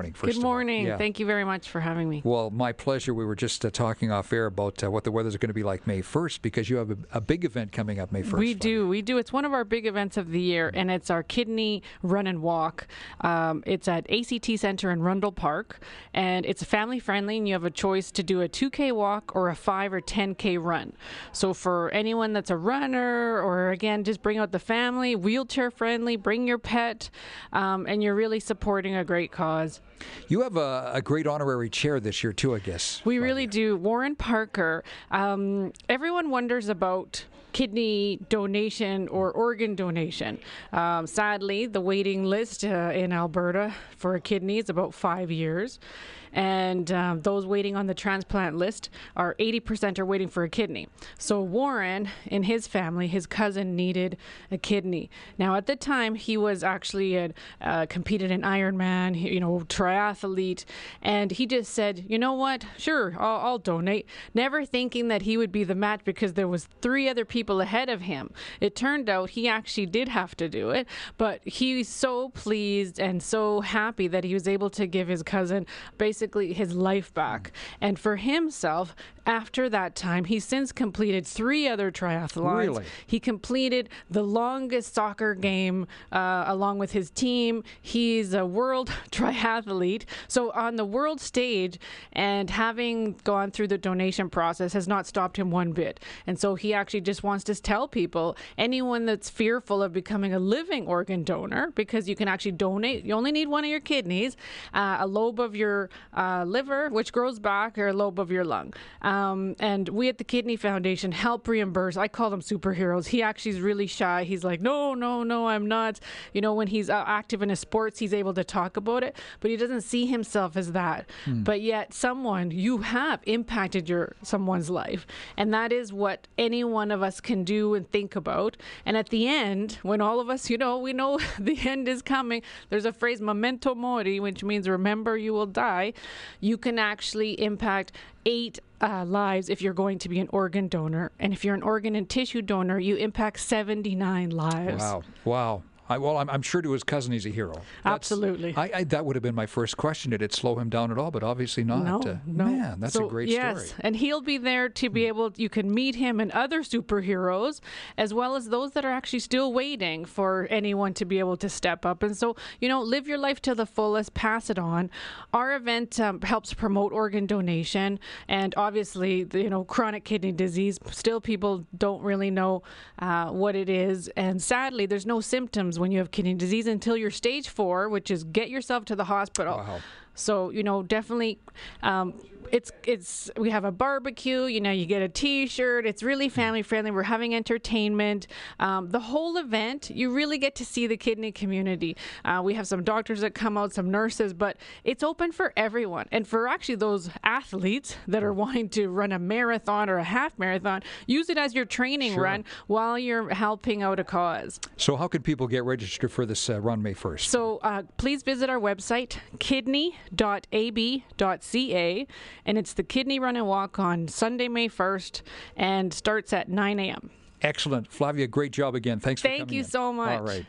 morning. First Good morning. Yeah. Thank you very much for having me. Well, my pleasure. We were just uh, talking off air about uh, what the weather's going to be like May 1st because you have a, a, big event coming up May 1st. We do. We do. It's one of our big events of the year, and it's our kidney run and walk. Um, it's at ACT Center in Rundle Park, and it's family friendly, and you have a choice to do a 2K walk or a 5 or 10K run. So for anyone that's a runner, or again, just bring out the family, wheelchair friendly, bring your pet, um, and you're really supporting a great cause. You have a, a, great honorary chair this year, too, I guess. We really do. Warren Parker. Um, everyone wonders about kidney donation or organ donation. Um, sadly, the waiting list uh, in Alberta for a kidney is about five years and um, those waiting on the transplant list are 80% are waiting for a kidney. So Warren, in his family, his cousin needed a kidney. Now at the time, he was actually a, uh, competed in Ironman, you know, triathlete, and he just said, you know what, sure, I'll, I'll donate, never thinking that he would be the match because there was three other people ahead of him. It turned out he actually did have to do it, but he's so pleased and so happy that he was able to give his cousin basically basically his life back. And for himself, after that time, he's since completed three other triathlons. Really? He completed the longest soccer game uh, along with his team. He's a world triathlete. So on the world stage, and having gone through the donation process has not stopped him one bit. And so he actually just wants to tell people anyone that's fearful of becoming a living organ donor, because you can actually donate, you only need one of your kidneys, uh, a lobe of your uh, liver, which grows back, or a lobe of your lung. Um, and we at the Kidney Foundation help reimburse. I call them superheroes. He actually is really shy. He's like, no, no, no, I'm not. You know, when he's uh, active in his sports, he's able to talk about it, but he doesn't see himself as that. Hmm. But yet, someone you have impacted your someone's life, and that is what any one of us can do and think about. And at the end, when all of us, you know, we know the end is coming. There's a phrase, memento mori, which means remember you will die you can actually impact eight uh, lives if you're going to be an organ donor. And if you're an organ and tissue donor, you impact 79 lives. Wow. Wow. I, well, I'm, I'm, sure to his cousin he's a hero. That's, Absolutely. I, I, that would have been my first question. Did it slow him down at all? But obviously not. No, uh, no. Man, that's so, a great yes, story. and he'll be there to be able. You can meet him and other superheroes, as well as those that are actually still waiting for anyone to be able to step up. And so, you know, live your life to the fullest. Pass it on. Our event um, helps promote organ donation, and obviously, the, you know, chronic kidney disease. Still, people don't really know uh, what it is, and sadly, there's no symptoms when you have kidney disease until you're stage four, which is get yourself to the hospital. Wow. So you know, definitely um, it's it's we have a barbecue. You know, you get a T-shirt. It's really family friendly. We're having entertainment. Um, the whole event, you really get to see the kidney community. Uh, we have some doctors that come out, some nurses, but it's open for everyone. And for actually those athletes that are wanting to run a marathon or a half marathon, use it as your training sure. run while you're helping out a cause. So, how can people get registered for this uh, run May first? So, uh, please visit our website kidney.ab.ca and it's the Kidney Run and Walk on Sunday, May 1st, and starts at 9 a.m. Excellent. Flavia, great job again. Thanks Thank for coming you in. so much. All right.